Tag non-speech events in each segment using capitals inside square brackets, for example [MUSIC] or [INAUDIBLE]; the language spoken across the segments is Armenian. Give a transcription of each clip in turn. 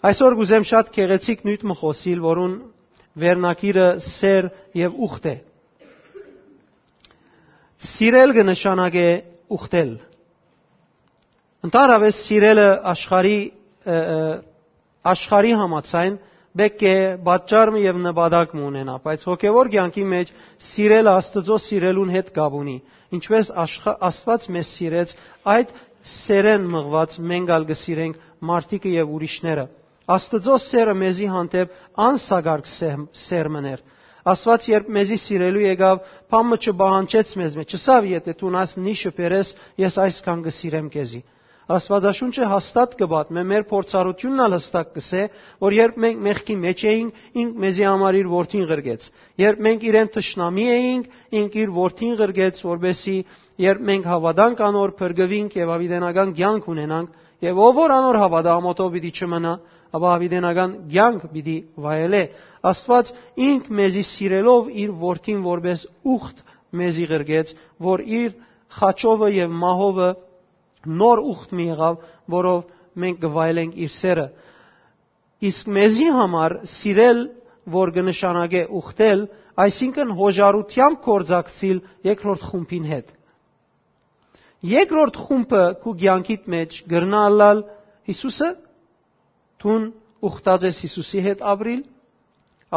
Այսօր գուզեմ շատ քեղեցիկ նույթ մխոսիլ, որուն վերնակիրը սեր եւ ուխտ է։ Սիրել կնշանակե ուխտել։ Ընդհանրապես սիրելը աշխարհի աշխարհի համացայն բեք է պատճառ եւ նպատակ ունենա, բայց հոգեվոր կյանքի մեջ սիրելը Աստծո սիրելուն հետ կապ ունի։ Ինչպես Աստված մեզ սիրեց, այդ սերեն մղված մենք ալ կսիրենք մարդիկը եւ ուրիշները։ Աստծո սերը մեզի հանդեպ անսագարկ սեր մներ։ Աստված երբ մեզի սիրելու եկավ, փամը չբահանջեց մեզ մեջ, չսավ եթե դու նաս նիշը բերես, ես այսքան կսիրեմ քեզի։ Աստվածաշունչը հաստատ կբատմե, մեր փորձառությունն ալ հստակ կսե, որ երբ մենք մեղքի մեջ էինք, ինք մեզի համար իր որդին ղրգեց։ Երբ մենք իրեն թշնամի էինք, ինք իր որդին ղրգեց, որբեսի երբ մենք հավատանք անոր փրկվինք եւ ավիդենական կյանք ունենանք, եւ ով որ անոր հավատա ամոթով պիտի չմնա, ապա ավիդենական կյանք պիտի վայելե։ Աստված ինք մեզի սիրելով իր որդին որբես ուխտ մեզի ղրգեց, որ իր խաչովը եւ մահովը նոր ուխտ մի եղավ, որով մենք գվայելենք իր սերը։ Իսկ մեզի համար սիրել, որ կնշանակե ուխտել, այսինքն հոժարությամբ կորձակցիլ երկրորդ խումբին հետ։ Երկրորդ խումբը քու ցանկիտ մեջ գրնալալ Հիսուսը թուն ուխտած ես Հիսուսի հետ ապրիլ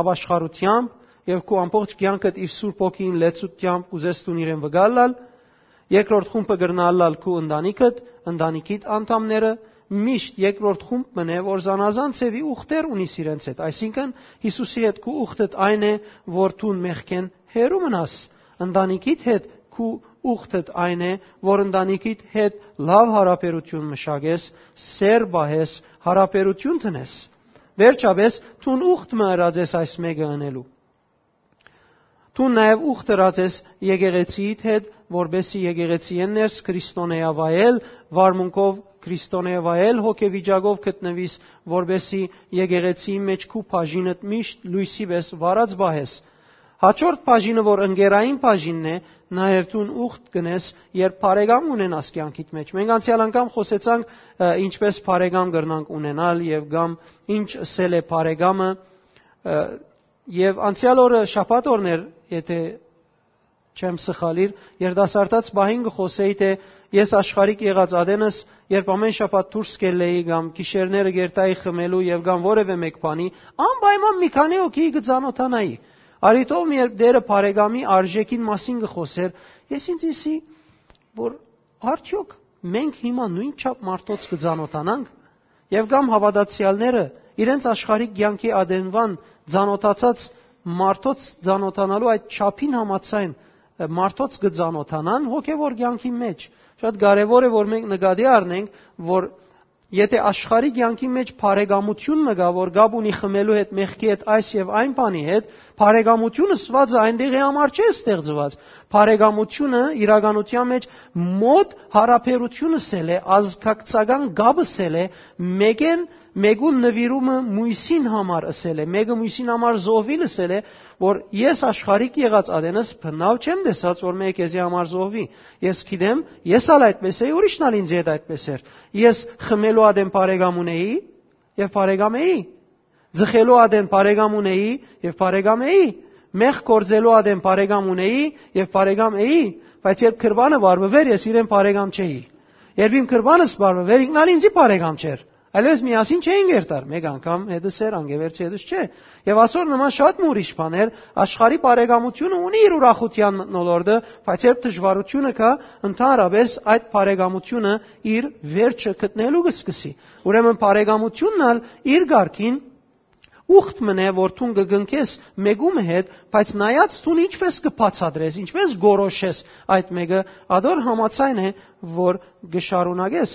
ապաշխարությամբ եւ քու ամբողջ կյանքդ իր Սուրբ ոգին լեցությամբ ուզես տուն իրեն վգալալ երկրորդ խումբը գրնալալ քու ընտանիքդ, ընտանիքիդ անդամները, միշտ երկրորդ խումբ մնե, որ զանազան ցևի ուխտեր ունի իրենց հետ։ Այսինքն Հիսուսի հետ քու ուխտդ այն է, որ դու մեղքեն հերու մնաս։ Ընտանիքիդ հետ քու ուխտդ այն է, որ ընտանիքիդ հետ լավ հարաբերություն մշակես, սեր բահես, հարաբերություն տնես։ Վերջապես, դու ուխտ մը ես այս մեկը անելու։ Դու նաև ուխտրած ես եկեղեցիիդ հետ, որբեսի եկեղեցիեն ներս քրիստոնեավայել, վարմունքով քրիստոնեավայել հոգեվիճակով գտնվիս, որբեսի եկեղեցիի մեջ քու բաժինդ միշտ լույսի վես վարած բահես։ Հաջորդ բաժինը, որ ընկերային բաժինն է, նաև դու ուխտ կնես, երբ բարեկամ ունենաս կյանքիդ մեջ։ Մենք անցյալ անգամ խոսեցանք ինչպես բարեկամ կրնանք ունենալ եւ գամ ինչ սել է բարեկամը եւ անցյալ օրը շաբաթ օրն էր եթե չեմ սխալիր, երդասարտած բահին գխոսեի թե ես աշխարհիկ եղած ադենս, երբ ամեն շաբաթ դուրս կելեի կամ գիշերները գերտայի խմելու եւ կամ որևէ մեկ բանի, անպայման մի քանի օքի գծանոթանայի։ Արիտով երբ դերը բարեկամի արժեքին մասին գխոսեր, ես ինձ իսի որ արդյոք մենք հիմա նույն չափ մարդոց կծանոթանանք եւ կամ հավատացյալները իրենց աշխարհիկ ցանկի ադենվան ծանոթացած մարդոց ծանոթանալու այդ չափին համացայն մարդոց կծանոթանան հոգևոր կյանքի մեջ։ Շատ կարևոր է որ մենք նկատի առնենք, որ եթե աշխարհի կյանքի մեջ բարեկամություն մգա, որ գաբ ունի խմելու հետ, մեղքի հետ, այս եւ այն բանի հետ, բարեկամությունը սված այնտեղի համար չէ ստեղծված։ Բարեկամությունը իրականության մեջ մոտ հարաբերությունը սել է, ազգակցական գաբը սել է, մեկեն մեկուն նվիրումը մույսին համար ասել է, մեկը մույսին համար զոհվի լսել է, որ ես աշխարհիկ եղած ադենս բնավ չեմ տեսած, որ մեկ եզի համար զոհվի։ Ես գիտեմ, ես ալ այդպես էի, ուրիշն ալ ինձ հետ այդպես էր։ Ես խմելու ադեն բարեկամ ունեի եւ բարեկամ էի։ Ձխելու ադեն բարեկամ ունեի եւ բարեկամ էի։ Մեղ կորձելու ադեն բարեկամ ունեի եւ բարեկամ էի, բայց երբ քրբանը վարվվեր, ես իրեն բարեկամ չէի։ Երբ իմ քրբանս վարվվեր, ինքնալ ինձի բարեկամ չէր։ Այլևս միասին չէին գերտար, մեկ անգամ հետս էր, անգևերջ հետս չէ։ Եվ ասոր նման շատ մուրիշ բաներ, աշխարհի բարեկամությունը ունի իր ուրախության մտնոլորտը, բայց երբ դժվարությունը կա, ընդհանրապես այդ բարեկամությունը իր վերջը գտնելու կսկսի։ Ուրեմն բարեկամությունն ալ իր ղարքին ուխտ մնե որ ցուն կգնքես մեգում հետ, բայց նայած ցուն ինչպես կբացադրես, ինչպես գորոշես այդ մեկը, ադոր համացայն է, որ գշարունակես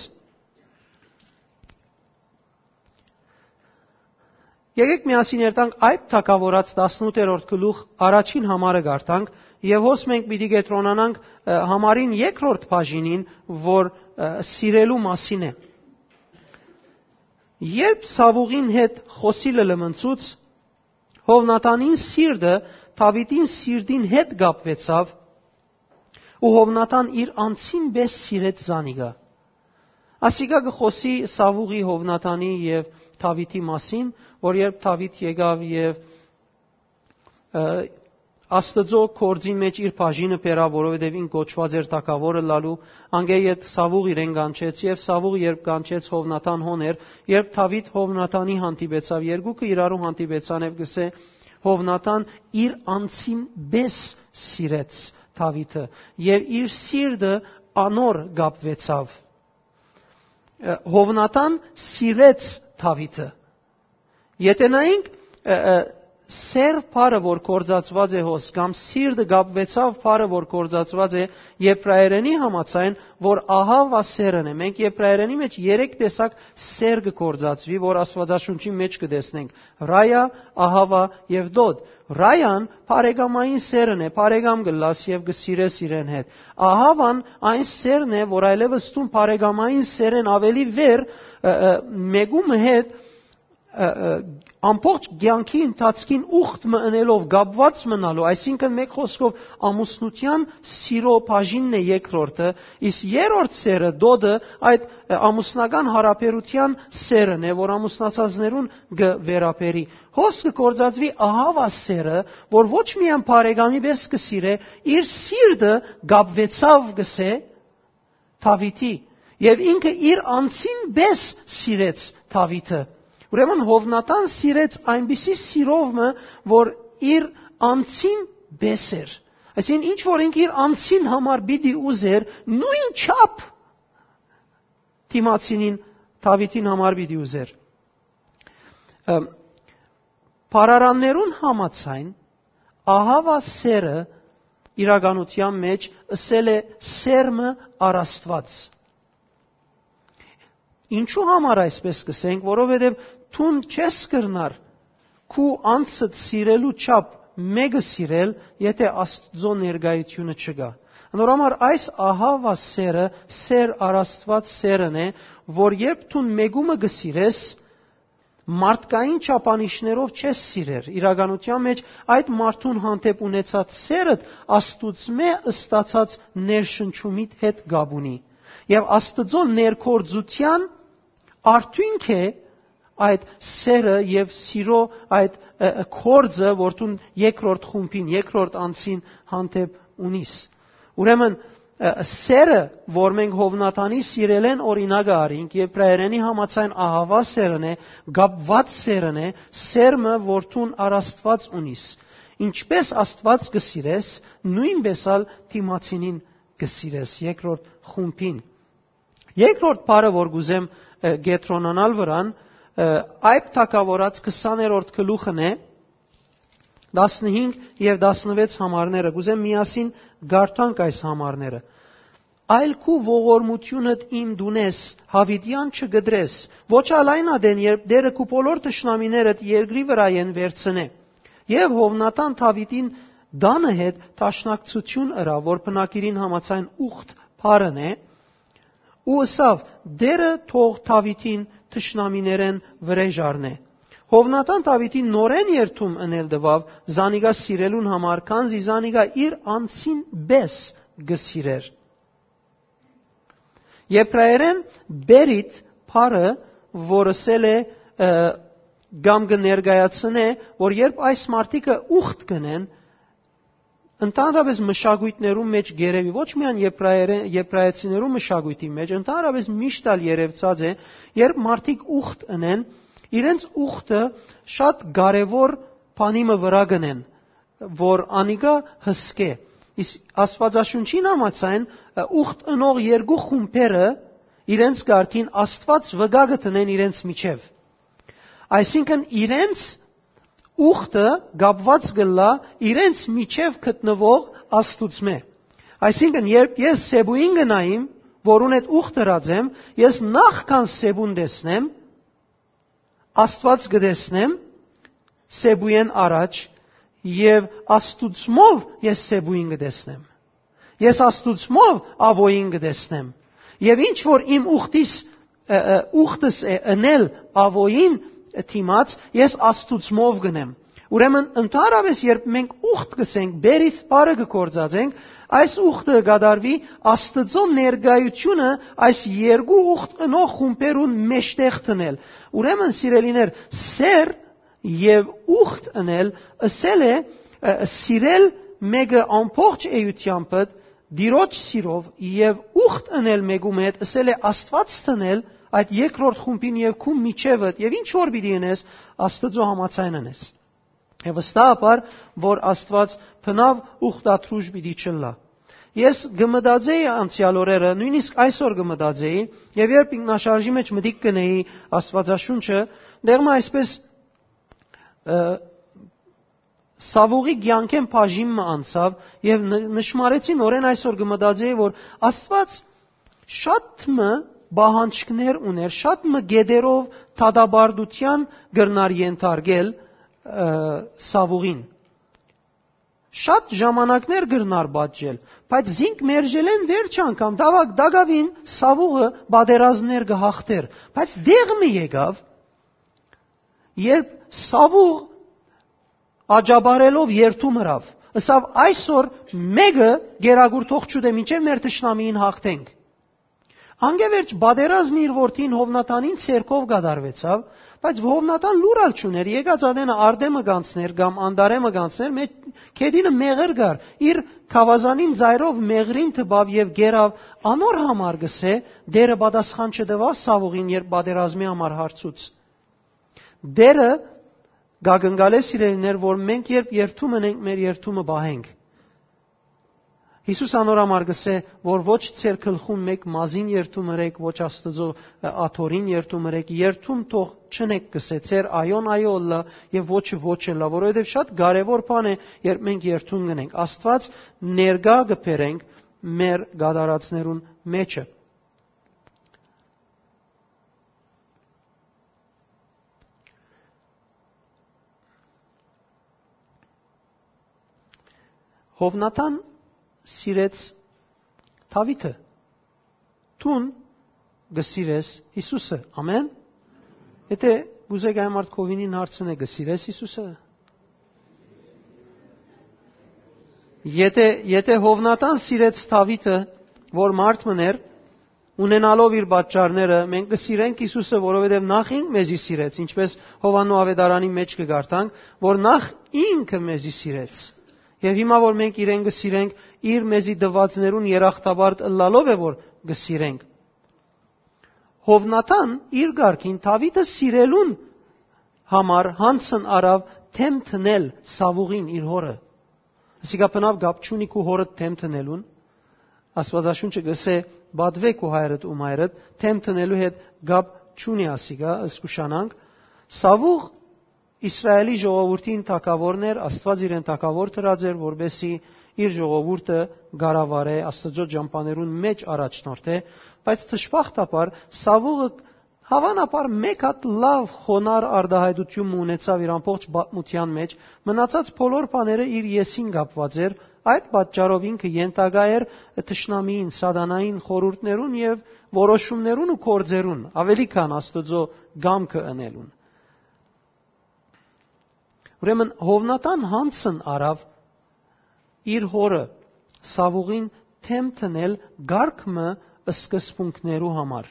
Եկեք միասին երթանք այդ թակավորած 18-րդ գլուխ առաջին համարը գարտանք եւ հոս մենք պիտի գետրոնանանք համարին երկրորդ բաժինին, որ սիրելու մասին է։ Երբ Սավուղին հետ խոսիլը լմնցուց, Հովնատանին սիրտը Դավիթին սիրտին հետ գապվեցավ, ու Հովնատան իր անցին բես սիրեց զանիգա։ Ասիկա գխոսի Սավուղի Հովնատանի եւ Դավիթի մասին, որ երբ Դավիթ եկավ եւ Աստծո կորձին մեջ իր բաժինը բերա, որովհետև ին կոչված էր թակավորը լալու, անգե իդ Սավուղ իրեն կանչեց եւ Սավուղ երբ կանչեց Հովնատան հոներ, երբ Դավիթ Հովնատանի հանդիպեցավ, երկուքը իրարու հանդիպեցան եւ գսե Հովնատան իր անցին բես սիրեց Դավիթը եւ իր սիրտը անոր գապվեցավ։ Հովնատան սիրեց Դավիթը։ Եթե նայենք սեր բարը որ կորցածված է հոս կամ սիրտը գապվեցավ բարը որ կորցածված է եբրայերենի համացայն որ ահավա սերն է մենք եբրայերենի մեջ երեք տեսակ սեր կկորցածվի որ աստվածաշունչի մեջ կտեսնենք. Ռայա ահավա եւ դոդ Ռայան բարեկամային սերն է, բարեկամ գլաս եւ գսիրես իրեն հետ։ Ահավան այն սերն է, որ այլևս տուն բարեկամային սերն ավելի վեր մեգում հետ ամբողջ ցանկի ընթացքին ուխտ մնելով գաբված մնալու, այսինքն մեկ խոսքով ամուսնության սիրո բաժինն է երկրորդը, իսկ երրորդ սերը դոդը այդ ամուսնական հարաբերության սերն է, որ ամուսնացածներուն գվերապերի։ Հոսքը կորցածվի ահավա սերը, որ ոչ միայն բարեկամի պես կսիրե, իր սիրտը գաբվեցավ գսե Դավիթի եւ ինքը իր անցին պես սիրեց Դավիթը Ուրեմն Հովնատան սիրեց այնպիսի սիրովը, որ իր անցին բեսեր։ Այսինքն ինչ որ ինք իր անցին համար պիտի ուզեր, նույն չափ Թիմացինին Դավիթին համար պիտի ուզեր։ Փարարաններուն համացայն ահավա սերը իրականության մեջ ըսել է սերմը առաստված։ Ինչու համար այսպես կսենք, որովհետև թուն չես կրնար քու անցդ սիրելու չափ մեկը սիրել, եթե Աստծո ներգայությունը չկա։ Նորմալ այս ահավա սերը, սեր առաստված սերն է, որ երբ դու մեգումը գսիրես, մարդկային չափանիշներով չես սիրեր։ Իրականության մեջ այդ մարդուն հանդեպ ունեցած սերդ Աստուծմե ըստացած ներշնչումիդ հետ գաբ ունի։ Եվ Աստծո ներկործության արդյունք է այդ սերը եւ սիրո այդ կորձը, որ դու երկրորդ խումբին, երկրորդ անցին հանդեպ ունիս։ Ուրեմն սերը, որ մենք Հովնատանի սիրել են օրինակը արինք, Եբրայերենի համացայն ահավա սերն է, գապված սերն է, սերմը, որ դու առաստված ունիս։ Ինչպես Աստված կսիրես, նույնպես ալ թիմացինին կսիրես երկրորդ խումբին։ Երկրորդ բառը, որ գուզեմ գետրոնանալ վրան, այդ թակավորած 20-րդ գլուխն է 15 եւ 16 համարները։ Գուզեմ միասին գարտանք այս համարները։ Այլ քու ողորմությունդ իմ դունես, հավիտյան չգդրես, ոչ ալայն ադեն, երբ դերը քու բոլոր տշնամիներդ երկրի վրա են վերցնե։ Եվ Հովնատան Դավիթին դանը հետ տաշնակցություն ыրա, որ բնակիրին համացայն ուխտ բարն է, ու ըսավ դերը թող Դավիթին թշնամիներեն վրեժարնե։ Հովնատան Դավիթին նորեն երթում ընել դվավ Զանիգա սիրելուն համար, քանզի Զանիգա իր անցին բես գսիրեր։ Եբրայերեն բերիտ փարը, որը սել է գամ կներկայացնե, որ երբ այս մարտիկը ուխտ գնեն, Ընդհանրապես մշակույթներում մեջ գերեւի ոչ միայն եբրայեցիներու մշակույթի մեջ, ընդհանրապես միշտ ալ երևցած է, երբ մարդիկ ուխտ ընեն, իրենց ուխտը շատ կարևոր բանիմը վրա գնեն, որ անիկա հսկե։ Իսկ Աստվածաշունչին համաձայն ուխտ ընող երկու խումբերը իրենց ղարքին Աստված վգա գտնեն իրենց միջև։ Այսինքն իրենց ուխտը գապված գլա իրենց միջև գտնվող աստուծմե։ Այսինքն երբ ես Սեբուին գնայիմ, որուն այդ ուխտը ռածեմ, ես նախքան Սեբուն տեսնեմ, Աստված գտեսնեմ Սեբուեն առաջ եւ աստուծմով ես Սեբուին գտեսնեմ։ Ես աստուծմով ավոին գտեսնեմ։ Եվ ինչ որ իմ ուխտիս ուխտս է ընել ավոին թիմած, ես աստուծմով գնեմ։ Ուրեմն ընդհանրապես երբ մենք ուխտ գսենք, բերից բարը գործածենք, այս ուխտը գադարվի Աստծո ներգայությունը այս երկու ուխտ ընող խումբերուն մեջտեղ տնել։ Ուրեմն սիրելիներ, սեր եւ ուխտ ընել ասել է սիրել մեկը ամբողջ էությամբ դիրոջ սիրով եւ ուխտ ընել մեկում հետ ասել է Աստված տնել այդ երկրորդ խումբին եւ քում միջևդ եւ ինչ որ պիտի ընես Աստծո համաձայն ընես։ Եվ վստահաբար որ Աստված փնավ ուխտաթրուժ պիտի չլա։ Ես գմդաձեի անցյալ օրերը, նույնիսկ այսօր գմդաձեի, եւ երբ ինքնաշարժի մեջ մտիկ կնեի Աստվածաշունչը, դերմա այսպես Սավուղի ցանկեն բաժինը անցավ եւ նշмарեցին օրեն այսօր գմդաձեի, որ Աստված շատ մը բահանջքներ ուներ շատ մգեդերով թադաբարդության գրնար ենթարկել սավուղին շատ ժամանակներ գրնար բաճել, բայց զինք մերժելեն վերջ անգամ դավակ դագավին սավուղը բادرազներ գահախտեր, բայց դեղը եկավ, երբ սավուղ աջաբարելով երթում հրավ, ըսավ այսօր մեկը գերագուրթող չուդե մինչև մեր ճշնամին հաղթենք։ Անգևերջ բادرազմը իր որդին Հովնատանին ցերկով գդարվեցավ, բայց Հովնատան լուրալ չուներ, եկած ադենը արդեմը գանցներ կամ անդարեմը գանցներ, մեջ քեդինը մեղր գար, իր խավազանին ծայրով մեղրին թբավ եւ գերավ անոր համար գսե, դերը պատասխան չդվա Սավուղին երբ բادرազմի համար հարցուց։ Դերը գագնգալես իրեններ, որ մենք երբ երթում ենք, մեր երթումը բահենք Հիսուս անորամար գսե, որ ոչ ցեր քլխում մեկ մազին երթում ըրեք, ոչ Աստծո աթորին երթում ըրեք, երթում թող չնեք գսե, ցեր այոն այոլլա եւ ոչը ոչը լա, որովհետեւ շատ կարեւոր բան է, երբ մենք երթում գնենք։ Աստված ներգա գբերենք մեր գադարածներուն մեջը։ Հովնատան սիրեց Դավիթը։ Տուն գսիրես Հիսուսը։ Ամեն։ Եթե գուզեք այն մարդ կովինին հարցնե գսիրես Հիսուսը։ Եթե եթե Հովնատան սիրեց Դավիթը, որ մարդ մներ, ունենալով իր պատճառները, մենք կսիրենք Հիսուսը, որովհետև նախ ինք մեզի սիրեց, ինչպես Հովանու ավետարանի մեջ կգարտանք, որ նախ ինքը մեզի սիրեց։ Եվ հիմա որ մենք իրեն գսիրենք, իր մեզի դվածներուն երախտաբարդ ըլլալով է որ գսիրենք։ Հովնատան իր ղարքին Դավիթը սիրելուն համար հանցն արավ թեմ տնել Սավուղին իր հորը։ Ասիկա բնավ գապ չունի քու հորը թեմ տնելուն։ Աստվածաշունչը գսե բադվեք ու հայրդ ու մայրդ թեմ տնելու հետ գապ չունի ասիկա ըսկուշանանք։ Սավուղ Իսրայելի ժողովրդին թակավորներ, Աստված իրեն թակավոր դրած էր, որբեսի իր ժողովուրդը գարավարե Աստծո ջամփաներուն մեջ առաջնորդ է, բայց թշվախտապար Սավուղը հավանաբար մեկ հատ լավ խոնար արդահայտություն ունեցավ իր ամբողջ պատմության մեջ, մնացած բոլոր բաները իր եսին կապված էր, այդ պատճառով ինքը ենթագա էր թշնամիին, սադանային խորուրդներուն եւ որոշումներուն ու կորձերուն, ավելի քան Աստծո գամքը ընելուն։ Ուրեմն Հովնատան հանցն արավ իր հորը Սավուղին թեմ տնել գարկմը սկզբունքներու համար։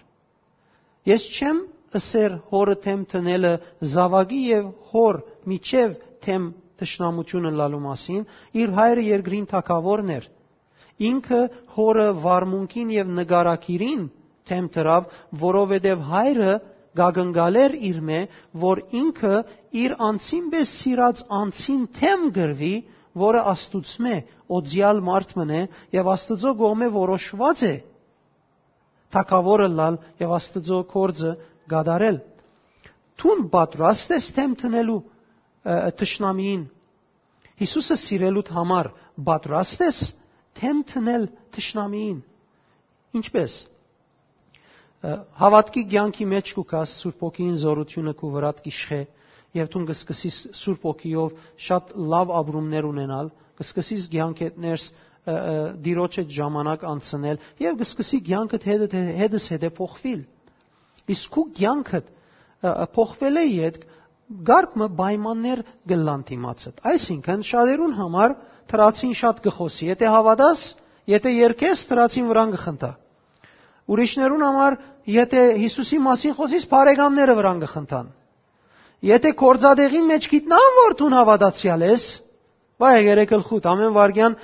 Ես չեմ ասեր հորը թեմ տնելը զավագի եւ հոր միջև թեմ տշնամությունը լալու մասին, իր հայրը երկրին թակավորն էր։ Ինքը հորը վարմունքին եւ նգարակիրին թեմ դրավ, որովհետեւ հայրը գագնգալեր իր մե, որ ինքը իր անցին բես սիրած անցին թեմ գրվի, որը աստուծմե, օձյալ մարդ մնե եւ աստծո գոմե որոշված է թակավորը լալ եւ աստծո կորձը գադարել թուն պատրաստ ես թեմ տնելու տշնամիին Հիսուսը սիրելուդ համար պատրաստ ես թեմ տնել տշնամիին ինչպես հավատքի ցանկի մեջ կուքաս Սուրբ ոգին զորությունը քու վրատ կիշխե եւ դու կսկսես Սուրբ ոգիով շատ լավ ապրումներ ունենալ, կսկսես ցանկետ ներս դիրոջ այդ ժամանակ անցնել եւ կսկսի ցանկդ հետը հետս հետը փոխվել։ Իսկ քու ցանկդ փոխվել է իդ գարկմը պայմաններ գլան դիմացդ։ Այսինքն շատերուն համար թրացին շատ գխոսի։ Եթե հավատաս, եթե երկես թրացին վրան գխնդա։ Ուրիշներուն համար եթե Հիսուսի մասին խոսիս, բարեկամները վրան գխնդան։ Եթե կորձադեղին մեջ գիտնան, որ դու հավատացյալ ես, վայ երեկել խուտ ամեն վարգյան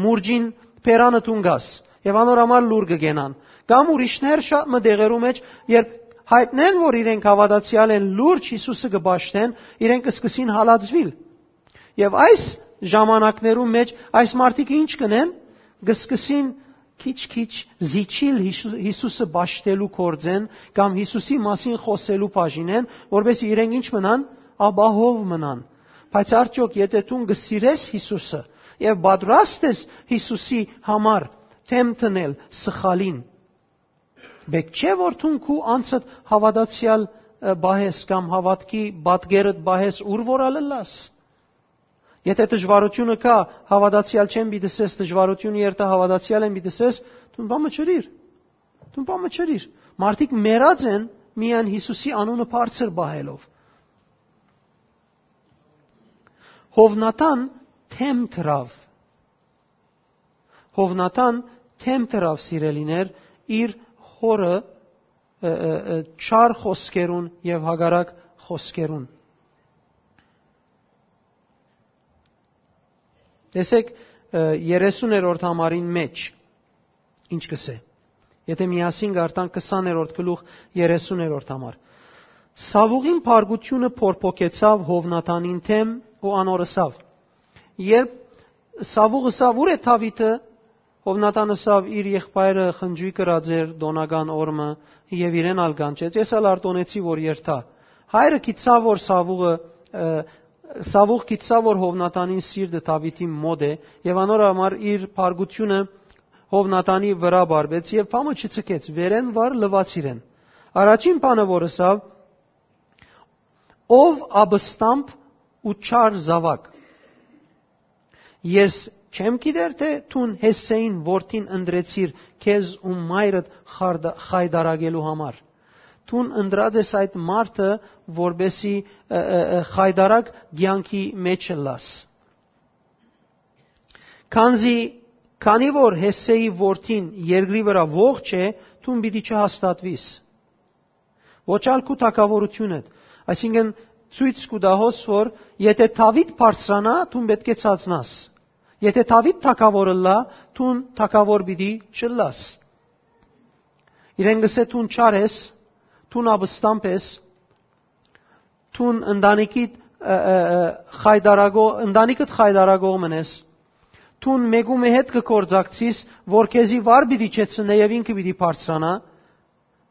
մուրջին փերանը տունգաս եւ անոր համար լուր կգենան կամ ուրիշներ շատ մդեղերու մեջ երբ հայտնեն որ իրենք հավատացյալ են լուրջ Հիսուսը կբաշտեն իրենք կսկսին հալածվիլ եւ այս ժամանակներու մեջ այս մարդիկ ինչ կնեն կսկսին քիչ-քիչ զիջիլ Հիսուսը ճաշտելու կորձեն կամ Հիսուսի մասին խոսելու բաժինեն, որովհետեւ իրենք ինչ մնան, աբահով մնան։ Բայց արդյոք եթե դու գսիրես Հիսուսը եւ պատրաստ ես Հիսուսի համար թեմ տնել սխալին, բեք չէ որ դու քու անցդ հավատացյալ բահես կամ հավատքի բատգերդ բահես ուր որալլաս։ Եթե դժվարությունը կա, հավատացյալ չեմ բիդսես, դժվարությունը երթա հավատացյալ եմ բիդսես, դու բամը չրիր։ Դու բամը չրիր։ Մարդիկ մեռած են միան Հիսուսի անունը բարձր բահելով։ Հովնատան թեմ թրավ։ Հովնատան թեմ թրավ սիրելիներ իր հորը չար խոսքերուն եւ հագարակ խոսքերուն Տեսեք 30-րդ համարին մեջ ինչ կսե։ Եթե միասին գարտան 20-րդ գլուխ 30-րդ համար։ Սավուղին փարգությունը փորփոքեցավ Հովնատանին թեմ ու անորսավ։ Երբ Սավուղը սավ ուր է Թավիթը Հովնատանը սավ իր եղբայրը խնջույ կրածեր դոնական օրմը եւ իրեն ալգանչեց։ Ես ալ արտոնեցի որ երթա։ Հայրը գիտավ որ Սավուղը Սավուղ գիտսա որ Հովնատանին սիրտը Դավիթի մոդ է եւ անոր համար իր փարգությունը Հովնատանի վրա բարբեց եւ փամը չցկեց վերեն վար լվացիրեն առաջին բանը որը սա ով աբստամփ ու չար զավակ ես չեմ գիտեր թե թուն հեսեին որդին ընդրեցիր քեզ ու մայրդ խայդարագելու համար Տուն ընդրած ես այդ մարդը, որբեսի խայդարակ ցանկի մեջ լաս։ Քանզի քանի որ Հեսեի որդին երկրի վրա ողջ է, տուն պիտի չհաստատվիս։ Ոչալ քու թակավորությունը, այսինքն ցույց կուդահոս որ եթե Դավիթ բարձրանա, տուն պետք է ցածնաս։ Եթե Դավիթ թակավորը լա, տուն թակավոր պիտի չլաս։ Իրեն գսե տուն չարես, թուն աբստամփ ես, թուն ընտանիքիդ խայդարագո ընտանիքդ խայդարագող մնես, թուն մեգումի հետ կկործակցիս, որ քեզի վար պիտի չեցնե եւ ինքը պիտի բարձրանա,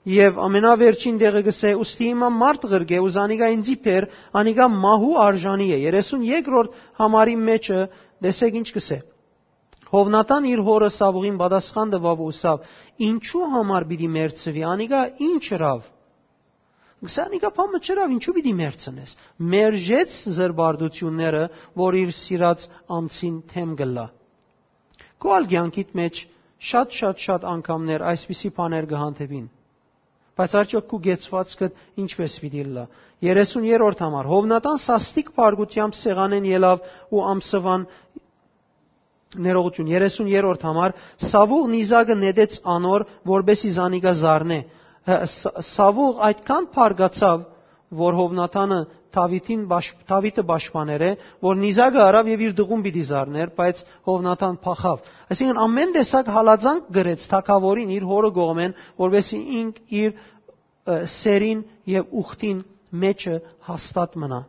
Եվ ամենավերջին դեղը գսե ուստի հիմա մարդ գրգե ու զանիգա ինձի փեր անիգա մահու արժանի է 32-րդ համարի մեջը դեսեք ինչ գսե Հովնատան իր հորը Սավուղին պատասխան տվավ ու սավ ինչու համար պիտի մերցվի անիգա ինչ հրավ Գսանիկա փամը չրավ, ինչու պիտի մերցնես։ Մերժեց զրբարդությունները, որ իր սիրած անցին թեմ գլա։ Քո ալգյանքիդ մեջ շատ-շատ շատ անգամներ այսպիսի բաներ կհանդեպին։ Բայց արդյոք քու գեցվածքը ինչպես պիտի լա։ 30-րդ համար Հովնատան սաստիկ բարգությամբ սեղանեն ելավ ու ամսվան ներողություն 30-րդ համար Սավուղ Նիզագը նետեց անոր որբեսի զանիգա զառնե Սավուղ այդքան փարգացավ, որ Հովնաթանը Դավիթին Դավիթը պաշտպաներ է, որ Նիզակը արավ եւ իր դղում պիտի զառներ, բայց Հովնաթան փախավ։ Այսինքն ամեն տեսակ հալածանք գրեց թակավորին իր հորը գողմեն, որովհետեւ ինք իր սերին եւ ուխտին մեջը հաստատ մնա։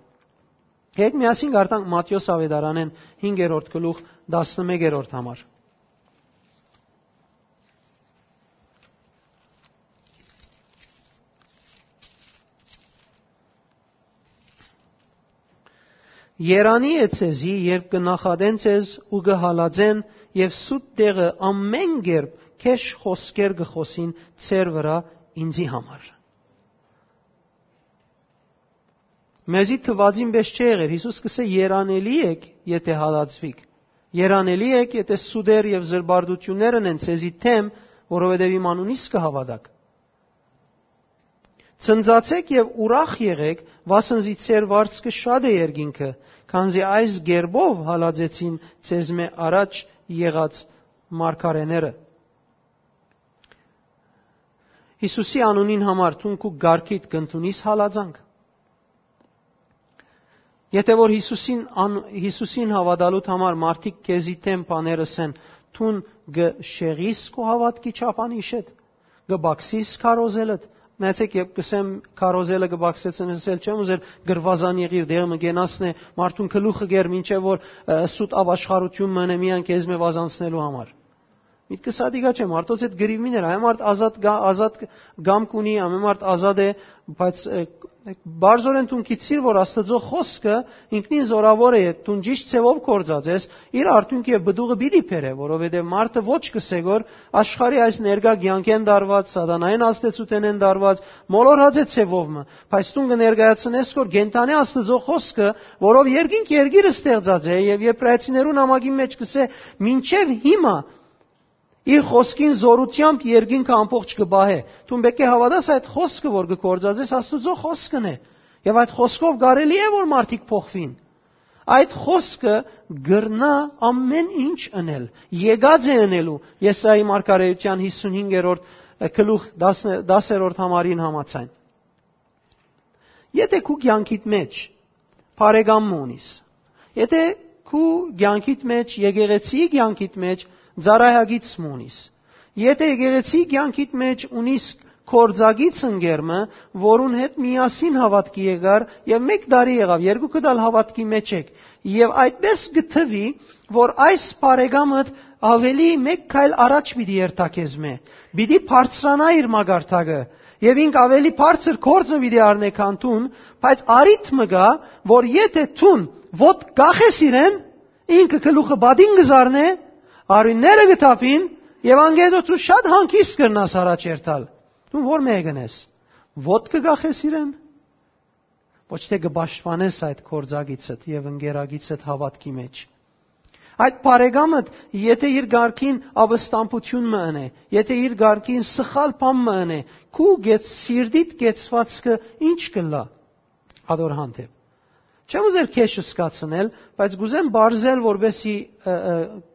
Հետ միասին գարտանք Մատթեոս ավետարանեն 5-րդ գլուխ 11-րդ համար։ Երանի է ցեզի, երբ կնախադեն ցեզ ու կհալածեն եւ սուտ տեղը ամեն գերբ քեշ խոսքեր գխոսին ծեր վրա ինձի համար։ Մեզի թվածին բես չի եղեր, Հիսուս կսե երանելի եք, եթե հալածվիք։ Երանելի եք, եթե սուդեր եւ զրբարդություններն են ցեզի թեմ, որովհետեւ իմ անունից կհավատաք։ Ցնծացեք եւ ուրախ եղեք, վասնզի ծեր վարձքը շատ է երկինքը, քանզի այս գերբով հալածեցին ցեզ մե առաջ եղած մարգարեները։ Հիսուսի անունին համար ցունք ու գարկիտ կընտունիս հալածանք։ Եթե որ Հիսուսին Հիսուսին հավատալուտ համար մարդիկ քեզի թեմ բաներսեն, թուն գ շեղիս կո հավատքի չափանիշետ, գ բաքսիս կարոզելդ, Նայեցեք, երբ կսեմ քարոզելը կբացեցնեմ, ասել չեմ ուզել գրվազան եղիր դեղը մգենասն է, մարդուն գլուխը գեր, ինչեւ որ սուտ ապաշխարություն մնե միան քեզ մե վազանցնելու համար։ Միտքը սադիգա չէ, մարդոց այդ գրիվիներ, այ մարդ ազատ ազատ գամք ունի, ամեն մարդ ազատ է, բայց բարձորեն դու գիտիր, որ Աստծո խոսքը ինքնին զորավոր է, դու ճիշտ ցևով կործած ես, իր արդյունքի եւ բդուղը բիդի փերե, որովհետեւ մարդը ոչ կսե որ աշխարհի այս ներգա ցանկեն դարված, սատանային աստեցութեն են դարված, մոլորած է ցևովը, բայց դու կներկայացնես որ գենտանի Աստծո խոսքը, որով երկինք երգիրը ստեղծած է եւ եբրայեցիներու նամակի մեջ կսե, ինչեւ հիմա Իր խոսքին զորությամբ երկինքը ամբողջ կբահե։ Դու պետք է հավատաս այդ խոսքը, որ գործածես Աստուծո խոսքն է։ Եվ այդ խոսքով կարելի է որ մարդիկ փոխվին։ Այդ խոսքը գրնա ամեն ինչ անել։ Եկած է անելու Եսայի մարգարեության 55-րդ գլուխ 10-րդ համարին համացայն։ Եթե քու կյանքիդ մեջ բարեկամ ունիս, եթե քու կյանքիդ մեջ, եկեղեցի կյանքիդ մեջ ծարայագից մունիս։ Եթե եկեղեցի կյանքիդ մեջ ունիս կորձագից ընկերմը, որուն հետ միասին հավատքի եկար եւ մեկ տարի եղավ, երկուքը դալ հավատքի մեջ եք, եւ այդպես գթվի, որ այս բարեկամը ավելի մեկ քայլ առաջ պիտի երթակեզ մե։ Պիտի բարձրանա իր մագարտակը, եւ ինք ավելի բարձր կորձը պիտի առնե քան տուն, բայց արիթմը գա, որ եթե տուն ոտ գախես իրեն, ինքը գլուխը բադին գզարնե, Արույնները գտապին եւ անգեդո դու շատ հանկիստ կրնաս առաջերտալ։ Դու որ մեկն ես։ Ոտ կգախես իրեն։ Ոչ թե կբաշխանես այդ կորձագիցդ եւ ընկերագիցդ հավատքի մեջ։ Այդ բարեկամը, եթե իր ղարքին ավստամբություն մընե, եթե իր ղարքին սխալ բան մընե, քու գեց սիրդիտ գեցվածքը ինչ կլա։ Ադոր հանդեպ։ Չեմ ուզել քեզ սկացնել, բայց գուզեմ բարձել, որբեսի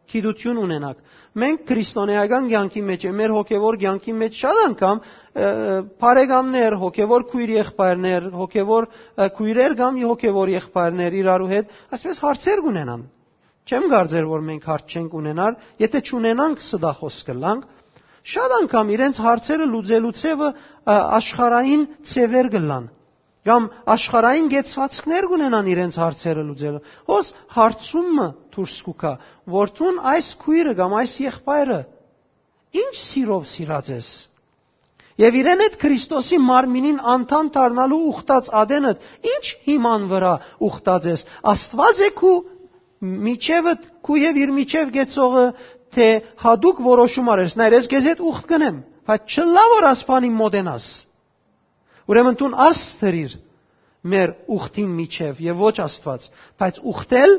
քիդություն ունենաք։ Մենք քրիստոնեական կյանքի մեջ, մեր հոգևոր կյանքի մեջ շատ անգամ բարեկամներ, հոգևոր քույր եղբայրներ, հոգևոր քույրեր կամ հոգևոր եղբայրներ իրարու հետ այսպես հարցեր կունենան։ Չեմ կարծեր, որ մենք հարց չենք ունենար, եթե չունենանք սա խոսքը լանք, շատ անգամ իրենց հարցերը լուծելու ցևը աշխարհային ցևեր գլան կամ աշխարհային գեցվածքներ կունենան իրենց հարցերը լուծելու։ Ոս հարցումը դուրս կուքա, որթուն այս քույրը կամ այս եղբայրը ինչ սիրով սիրած ես։ Եվ իրեն այդ Քրիստոսի մարմինին անդամ դառնալու ուխտած ադենը ինչ հիման վրա ուխտած ես։ Աստված է քու միջևդ քու եւ իր միջև գեցողը թե հadouk որոշում արես։ Նայր, ես քեզ հետ ուխտ կնեմ, բայց չլա որ ասփանի մոդենաս։ Ուրեմն տուն աստրիր մեր ուխտին միջև եւ ոչ Աստված, բայց ուխտել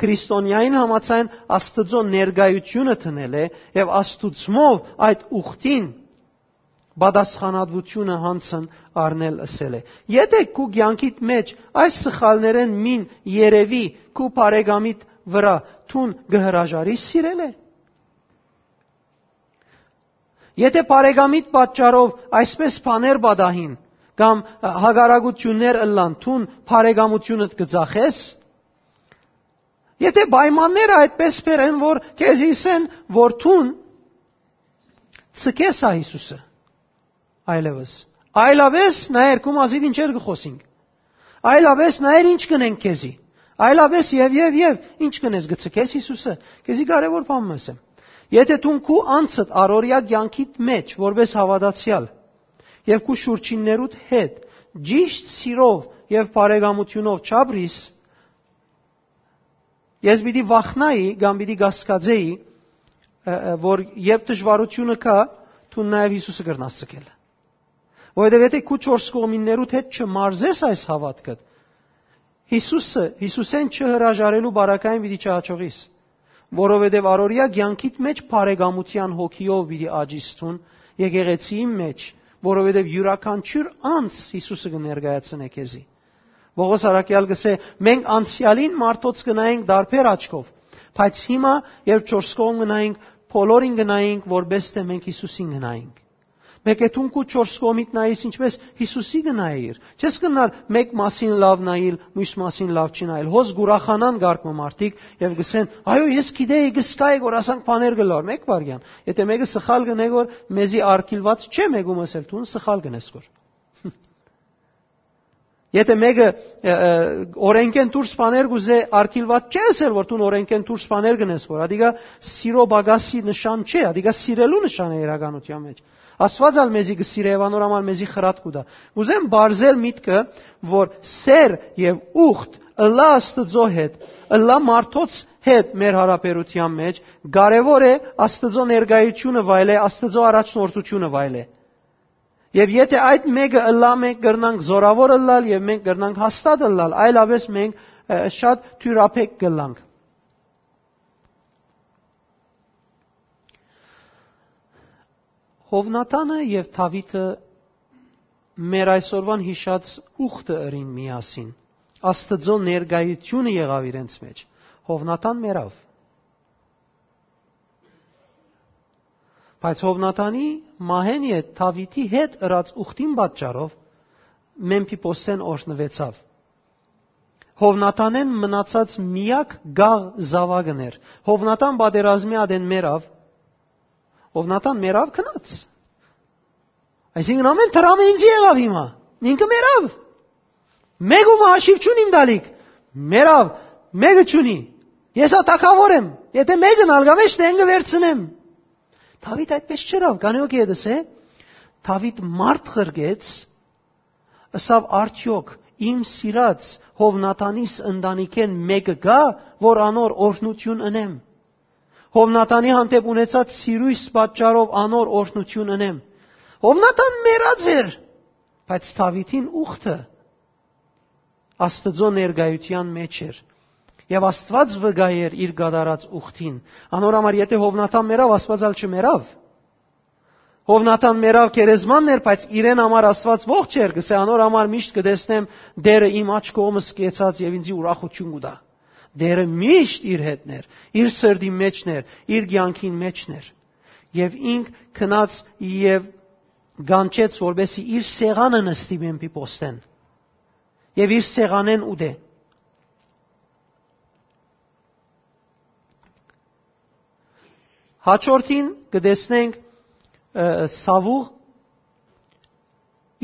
քրիստոնյային համացան Աստծո ներգայությունը տնել է եւ Աստուծմով այդ ուխտին բադասխանատվությունը հանցն առնել ասել է։ Եթե քու ցանկիտ մեջ այս սխալներեն մին երևի քու բարեկամիտ վրա թուն գհրաժարի սիրել է։ Եթե բարեկամիտ պատճառով այսպես բաներ բադահին, կամ հագարագություններ ըլլան թուն բարեկամությունդ կծախես Եթե պայմանները այդպես բերեն, որ քեզ իսեն, որ թուն ցկես Հիսուսը այլևս այլավես նայր կում ազիդ ինչեր գխոսինք այլավես նայր ինչ կնենք քեզի այլավես եւ եւ եւ ինչ կնես գցկես Հիսուսը քեզի կարևոր բան մսեմ եթե դու քու անցդ առորիա կյանքիդ մեջ որպես հավատացյալ եւ քու շուրջիններուդ հետ ճիշտ սիրով եւ բարեկամությունով չաբրիս ես պիտի վախնայի կամ պիտի գասկածեի որ երբ դժվարությունը կա դու նաեւ Հիսուսը կրնաս ցկել որովհետեւ եթե քու չորս կողմիններուդ հետ չմարզես այս հավատքը Հիսուսը Հիսուսեն չհրաժարելու բարակային պիտի չհաջողիս որովհետև առօրյա ցանկիտ մեջ բարեկամության հոգիով պիտի աջիստուն եկեղեցիի մեջ որովհետև յուրաքանչյուր անց Հիսուսը կներկայացնե քեզի։ Ողոս Արաքյալ գսե մենք անցյալին մարդոց գնայինք դարբեր աչքով, բայց հիմա երբ չորս կողմ գնայինք, բոլորին գնայինք, որբես թե մենք Հիսուսին գնայինք։ Մեկ է թունքու 4 կողմից նայես ինչպես Հիսուսի գնայիր։ Չես գնար մեկ մասին լավ նայել, մյուս մասին լավ չնայել։ Հոզ գուրախանան գարկը մարդիկ եւ գսեն, այո, ես գիտեի գսկայի որ ասանք բաներ գլոր, մեկ վարյան։ Եթե մեկը սխալ գնե որ մեզի արկիլված չէ մեկում ասել տուն սխալ գնես որ։ [LAUGHS] Եթե մեկը օրենքեն դուրս բաներ գուզե արկիլված չէ ասել որ դու օրենքեն դուրս բաներ գնես որ, ադիգա սիրո բագասի նշան չէ, ադիգա սիրելու նշան է իրականության մեջ։ Աստված ալ մեզի գսիրե եւ անոր համար մեզի խրատ կուտա։ Ուզեմ բարձել միտքը, որ սեր եւ ուխտ ըլլա Աստծո հետ, ըլլա մարդոց հետ մեր հարաբերության մեջ կարևոր է Աստծո ներգայությունը վայելե, Աստծո առաջնորդությունը վայելե։ Եվ եթե այդ մեկը ըլլա մենք կրնանք զորավոր ըլլալ եւ մենք կրնանք հաստատ ըլլալ, այլապես մենք շատ թյուրափեք կլանք։ Հովնատանը եւ Դավիթը մեր այսօրվան հիշած ուխտը ըրին միասին։ Աստծո ներգայությունը եղավ իրենց մեջ։ Հովնատան մեռավ։ Բայց Հովնատանի Մահենի հետ Դավիթի հետ ըրած ուխտին պատճառով Մեմփիպոսեն օրհնվեցավ։ Հովնատանեն մնացած միակ գաղ զավակն էր։ Հովնատան բادرազմի ադեն մեռավ ով Նատան մերավ քնած։ Այսինքն ամեն տրամը ինձ եղավ հիմա։ Ինքը մերավ։ Մեգում հաշիվ չունիմ դալիք։ Մերավ, մեկը չունի։ Ես ա տակավոր եմ։ Եթե մեկն ալգավեշ դենգը վերցնեմ։ Դավիթ այդպես չրավ, կանեոք եդս է։ Դավիթ մարդ խրգեց, ըսավ արդյոք իմ սիրած Հովնատանիս ընտանիքեն մեկը գա, որ անոր օրհնություն ընեմ։ Հովնատանի հանդեպ ունեցած սիրույս պատճառով անոր օրհնություն ընեմ։ Հովնատան մեռած էր, բայց Դավիթին ուխտը Աստծո ներգայության մեջ էր։ Եվ Աստված վգայեր իր գադարած ուխտին։ Անոր համար եթե Հովնատան մեռավ, Աստվածալ չմեռավ։ Հովնատան մեռավ քերեզմանն էր, բայց իրեն համար Աստված ողջ էր, գսե անոր համար միշտ կդեսնեմ դերը իմ աչ կողմս կեցած եւ ինձի ուրախություն կուտա դերը միշտ իր հետն էր, իր սրդի մեջն էր, իր ցանկին մեջն էր։ Եվ ինք քնած եւ գանչեց, որբեսի իր սեղանը նստի մեմպի պոստեն։ Եվ իր սեղանեն ուդե։ Հաջորդին կդեսնենք Սավուղ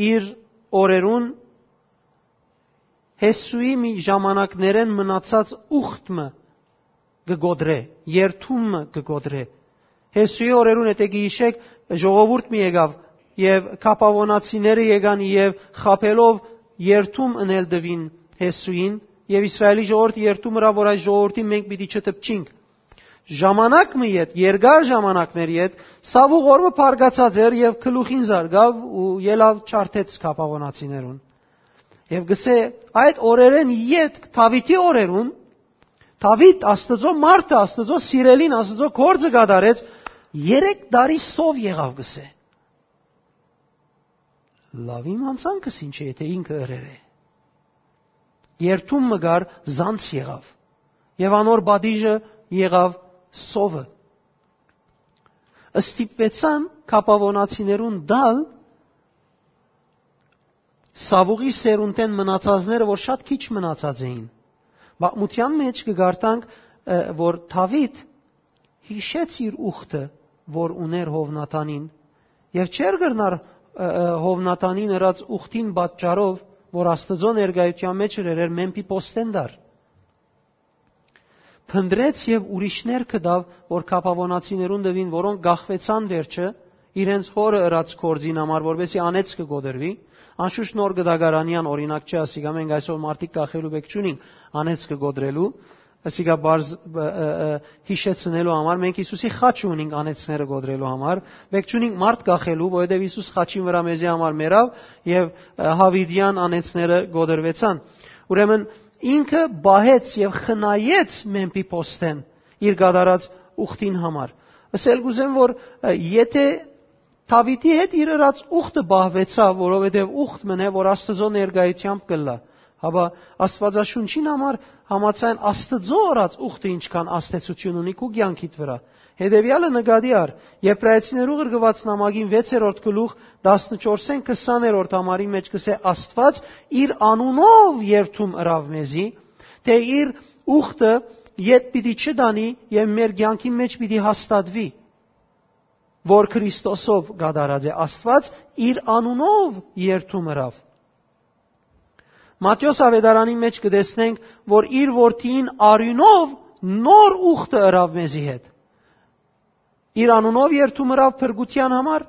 իր օրերուն Հեսուի մի ժամանակներեն մնացած ուխտը գգոդրե, երթումը գգոդրե։ Հեսուի օրերուն եթե գիշեք ժողովուրդ մի եկավ եւ կապավոնացիները եկան եւ խապելով երթում ընել դվին Հեսուին եւ Իսրայելի ժողովուրդը երթում հրա որ այս ժողովրդին մենք պիտի չտպչինք ժամանակ մի հետ, երկար ժամանակների հետ, սավու գորբը փարգացած էր եւ քլուխին զարգավ ու ելավ չարթեց կապավոնացիներուն։ Եվ գսե այդ օրերեն իդ Դավիթի օրերուն Դավիթ Աստծո մարդը, Աստծո սիրելին, Աստծո կորձը գադարեց 3 տարի սով եղավ գսե։ Լավ իմանցանքս ինչ է, եթե ինքը ըրեր է։ Երթում մգար զանց եղավ։ Եվ անոր բադիժը եղավ սովը։ Ստիպեցան կապավոնացիներուն դալ Սավուղի սերունդեն մնացածները, որ շատ քիչ մնացած էին։ Բաղմության մեջ կգարտանք, որ Դավիթ հիշեց իր ուխտը, որ ուներ Հովնատանին, եւ չեր գրնար Հովնատանին ըրած ուխտին պատճառով, որ Աստծո ներգայության մեջ էր մեմպի պոստենդար։ Փնդրեց եւ ուրիշներ կդավ, որ կապավոնացիներուն դվին, որոնք գախվեցան վերջը, իրենց հորը ըրած կորձին համար, որովհետեւ անեց կգոդրվի, Անշուշտ նոր գդագարանյան օրինակ չէ, ասիկա մենք այսօր մարտիկ կախելու բեք չունենք անեց կգոդրելու, ասիկա բարձ հիշեցնելու համար մենք Հիսուսի խաչ ունենք անեցները գոդրելու համար, բեք չունենք մարդ կախելու, որովհետև Հիսուս խաչին վրա մեզի համար մեռավ եւ հավիդյան անեցները գոդրվեցան։ Ուրեմն ինքը բահեց եւ խնայեց մեմպի պոստեն իր գադարած ուխտին համար։ Ասել գուզեմ որ եթե Դավիթի հետ իր ըրած ուխտը բահվեցավ, որովհետև ուխտ մնե, որ Աստծո ներկայությամբ կլա։ Հաբա Աստվածաշունչին համար համացան Աստծո ըրած ուխտը ինչքան աստեցություն ունի քու կյանքիդ վրա։ Հետևյալը նկատի առ Եբրայեցիներու գրգված նամակին 6-րդ գլուխ 14-ին 20-րդ համարի մեջ կսե Աստված իր անունով երթում ըրավ մեզի, թե իր ուխտը յետ պիտի չդանի եւ մեր կյանքի մեջ պիտի հաստատվի որ Քրիստոսով գադարած է Աստված իր անունով երթում ըրավ։ Մատթեոս ավետարանի մեջ կտեսնենք, որ իր որդին արյունով նոր ուխտը ըրավ մեզի հետ։ Իր անունով երթում ըրավ փրկության համար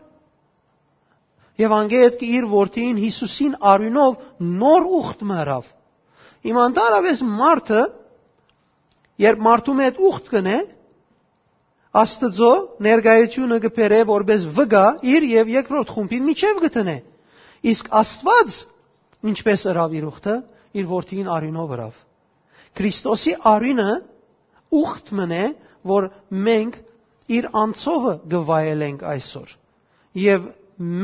եւ անգետ իր որդին Հիսուսին արյունով նոր ուխտ մըրավ։ Իմ անտարավես մարդը երբ մարդու հետ ուխտ կնե, Աստծո ներկայությունը կբերե որպես վգա իր եւ երկրորդ խումբին միջև գտնե։ Իսկ Աստված ինչպես ըրավ իր ուխտը, իր որդին արինով ըրավ։ Քրիստոսի արինը ուխտ մնե, որ մենք իր անցովը գվայելենք այսօր։ Եվ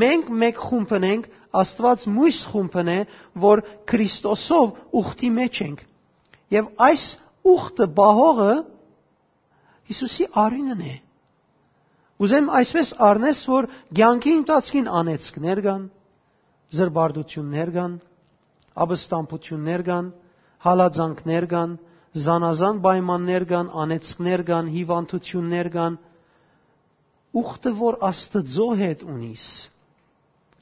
մենք մեկ խումբն ենք, Աստված մույս խումբն է, որ Քրիստոսով ուխտի մեջ ենք։ Եվ այս ուխտը բահողը Հիսուսի արինն է։ Ուզեմ այսպես առնես, որ ցանկի ընթացքին անեցքներ կան, զրբարդություններ կան, աբստամբություններ կան, հալածանքներ կան, զանազան պայմաններ կան, անեցքներ կան, հիվանդություններ կան, ուխտը որ Աստծո հետ ունիս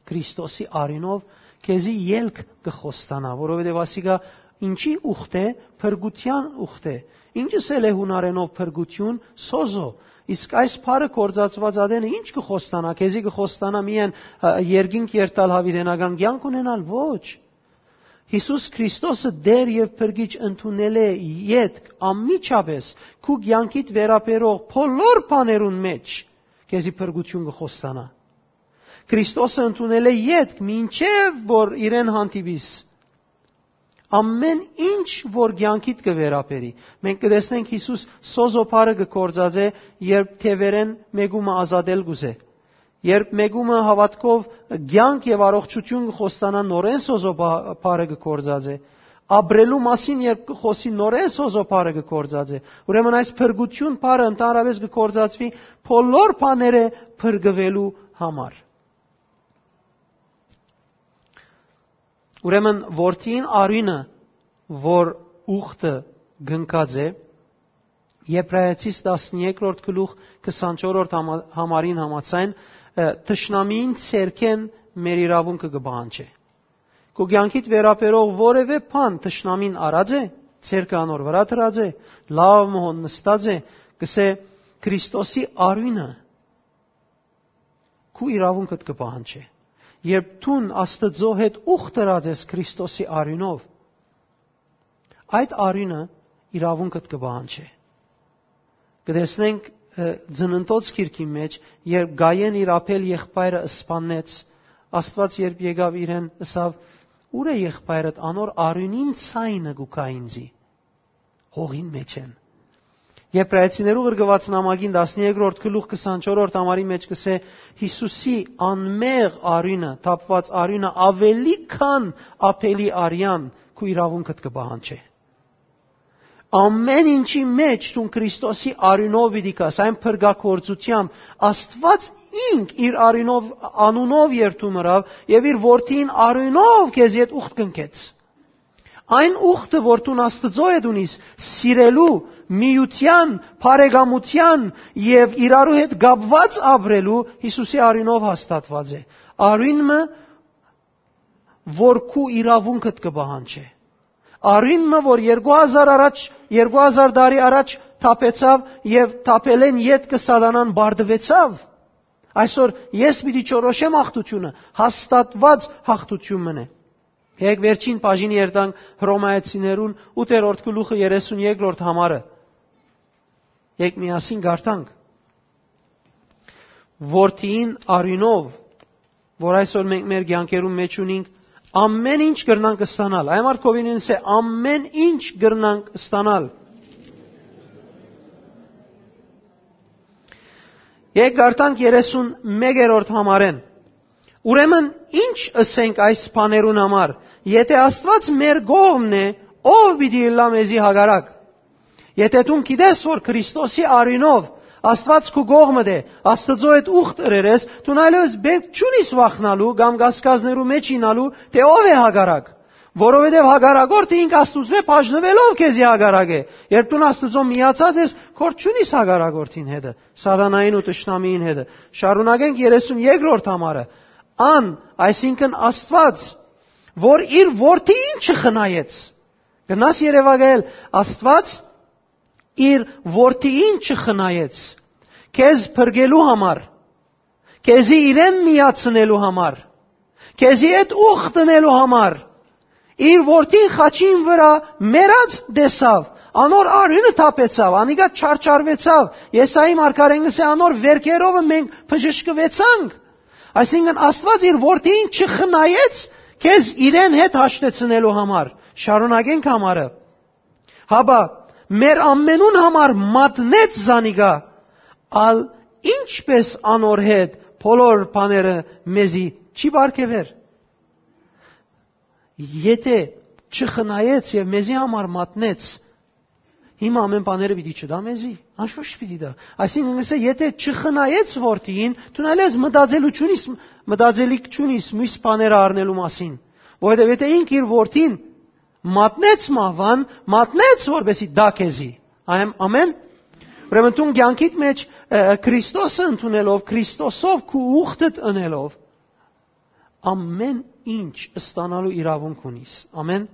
Քրիստոսի արինով քեզի ելք կխոստանա, որովհետև ասիկա ինչի ուխտ է, փրկության ուխտ է։ Ինչս էլ է հունարենով փրկություն, սոզո։ Իսկ այս բարը կորցածված ադենը ինչ կխոստանա, քեզի կխոստանա միայն երգինք երտալ հավիտենական կյանք ունենալ, ոչ։ Հիսուս Քրիստոսը դեր եւ փրկիչ ընդունել է յետ ամիջապես քու կյանքիդ վերապերող բոլոր բաներուն մեջ քեզի փրկություն կխոստանա։ Քրիստոսը ընդունել է յետ մինչև որ իրեն հանդիպիս ամեն ինչ որ ցանկիդ կվերապերի։ Մենք կտեսնենք Հիսուս սոզոփարը գործած է, երբ թևերեն մեգումը ազատել գուզե։ Երբ մեգումը հավատքով ցանկ եւ առողջություն խոստանա նորեն սոզոփարը գործած է։ Աբրելու մասին երբ խոսի նորեն սոզոփարը գործած է։ Ուրեմն այս փրկություն բարը ընդհանրապես գործածվի բոլոր բաները փրկվելու համար։ Ուրեմն որդին արինը, որ ուխտը գնկած է, Եբրայեցիս 13-րդ գլուխ 24-րդ համարին համացայն տշնամին ցերքեն մեր իրավունքը կբանջե։ Քո ցանկիդ վերապերող որևէ բան տշնամին արած է, ցերքը անոր վրա դրած է, լավ մոհոն նստած է, կսե Քրիստոսի արույնը քու իրավունքդ կբանջե երբ ցուն Աստծո հետ ուխ դրած Քրիստոսի արյունով, այդ արյունը իրավունքդ կբանջի։ Կտեսնենք ծննդոց քիրքի մեջ, երբ Գայեն իր ապել եղբայրը սպանեց, Աստված երբ եկավ իրեն, ասավ. «Ուր է եղբայրդ անոր արյունին ցայնը գուկայինձի»։ Հողին մեջ են։ Եբրայեցիներու գրգված նամակին 13-րդ գլուխ 24-րդ ամարի մեջ կսե Հիսուսի անմեղ արյունը, թափված արյունը ավելի քան ապելի արյան քու իրավունքդ կբահանջի։ Ամեն ինչի մեջ ցուն Քրիստոսի արյունով իդիկաս, այն փրկակորցությամբ Աստված ինք իր արյունով անունով երթում ըրավ եւ իր որդին արյունով քեզ իդ ուխտ կնքեց։ Այն ուխտը, որ դու Աստծո հետ ունիս, սիրելու, միության, բարեկամության եւ իրարու հետ գապված ապրելու Հիսուսի արինով հաստատված է։ Արինը, որ քու իրավունքդ կբահանջե։ Արինը, որ 2000 առաջ, 2000 տարի առաջ թափեցավ եւ թափելեն յետ կսալանան բարդվեցավ։ Այսօր ես պիտի ճորոշեմ հաղթությունը, հաստատված հաղթություն մնե։ Եկ վերջին բաժինի երտանք Հռոմայացիներուն 8-րդ գլուխը 33-րդ համարը։ Եկ միասին գարտանք։ Որդին արինով, որ այսօր մենք մեր ցանկերում մեջ ունենք, ամեն ինչ գրնանք ստանալ։ Այ Մարկովինին ասե ամեն ինչ գրնանք ստանալ։ Եկ գարտանք 31-րդ համարեն։ Ուրեմն ինչ ասենք այս բաներուն համար, եթե Աստված մեր կողմն է, ով պիտի լա մեզի հագարակ։ Եթե դու գիտես, որ Քրիստոսի արինով Աստված քու կողմը դե, Աստծո հետ ուխտ երես, դու նայլես բեկ ճունիս վախնալու կամ գասկազներու մեջ ինալու, թե ով է հագարակ։ Որովհետև հագարագորտը ինք Աստուծո բաժնվելով քեզի հագարակ է։ Երբ դու Աստծո միացած ես, քոր ճունիս հագարագորտին հետը, սատանային ու տշնամիին հետը։ Շարունակենք 32-րդ համարը։ Ան, այսինքն Աստված, որ իր որդին չխնայեց։ Գնաս Երևանալ, Աստված իր որդին չխնայեց։ Քեզ փրկելու համար, քեզի իրեն միացնելու համար, քեզի այդ ուխ տնելու համար իր որդին խաչին վրա մերած դեսավ, անոր արյունը թափեցավ, անիկա չարչարվեցավ։ Եսայի մարգարենգս է անոր վերքերովը մենք բժշկվեցանք։ Այսինքն Աստված իր որդին չխնայեց քեզ իրեն հետ հաշտեցնելու համար։ Շարունակենք համարը։ Հաբա մեր ամենուն համար մատնեց զանիգա, ալ ինչպես անոր հետ բոլոր բաները մեզի չի բարգեվեր եթե չխնայեց եւ մեզի համար մատնեց, հիմա ամեն բաները պիտի չդա մեզի, անշուշտ պիտի դա։ Այսինքն ասե, եթե չխնայեց որդին, դունալես մտածելությունից, մտածելիքությունից մյուս բաները առնելու մասին, որովհետեւ եթե ինք իր որդին մատնեց մահվան, մատնեց որբեսի դա քեզի։ Այմ ամեն Ուրեմն դու կյանքիդ մեջ Քրիստոսը ընդունելով, Քրիստոսով քու ուխտդ ընելով ամեն ինչ ստանալու իրավունք ունիս։ Ամեն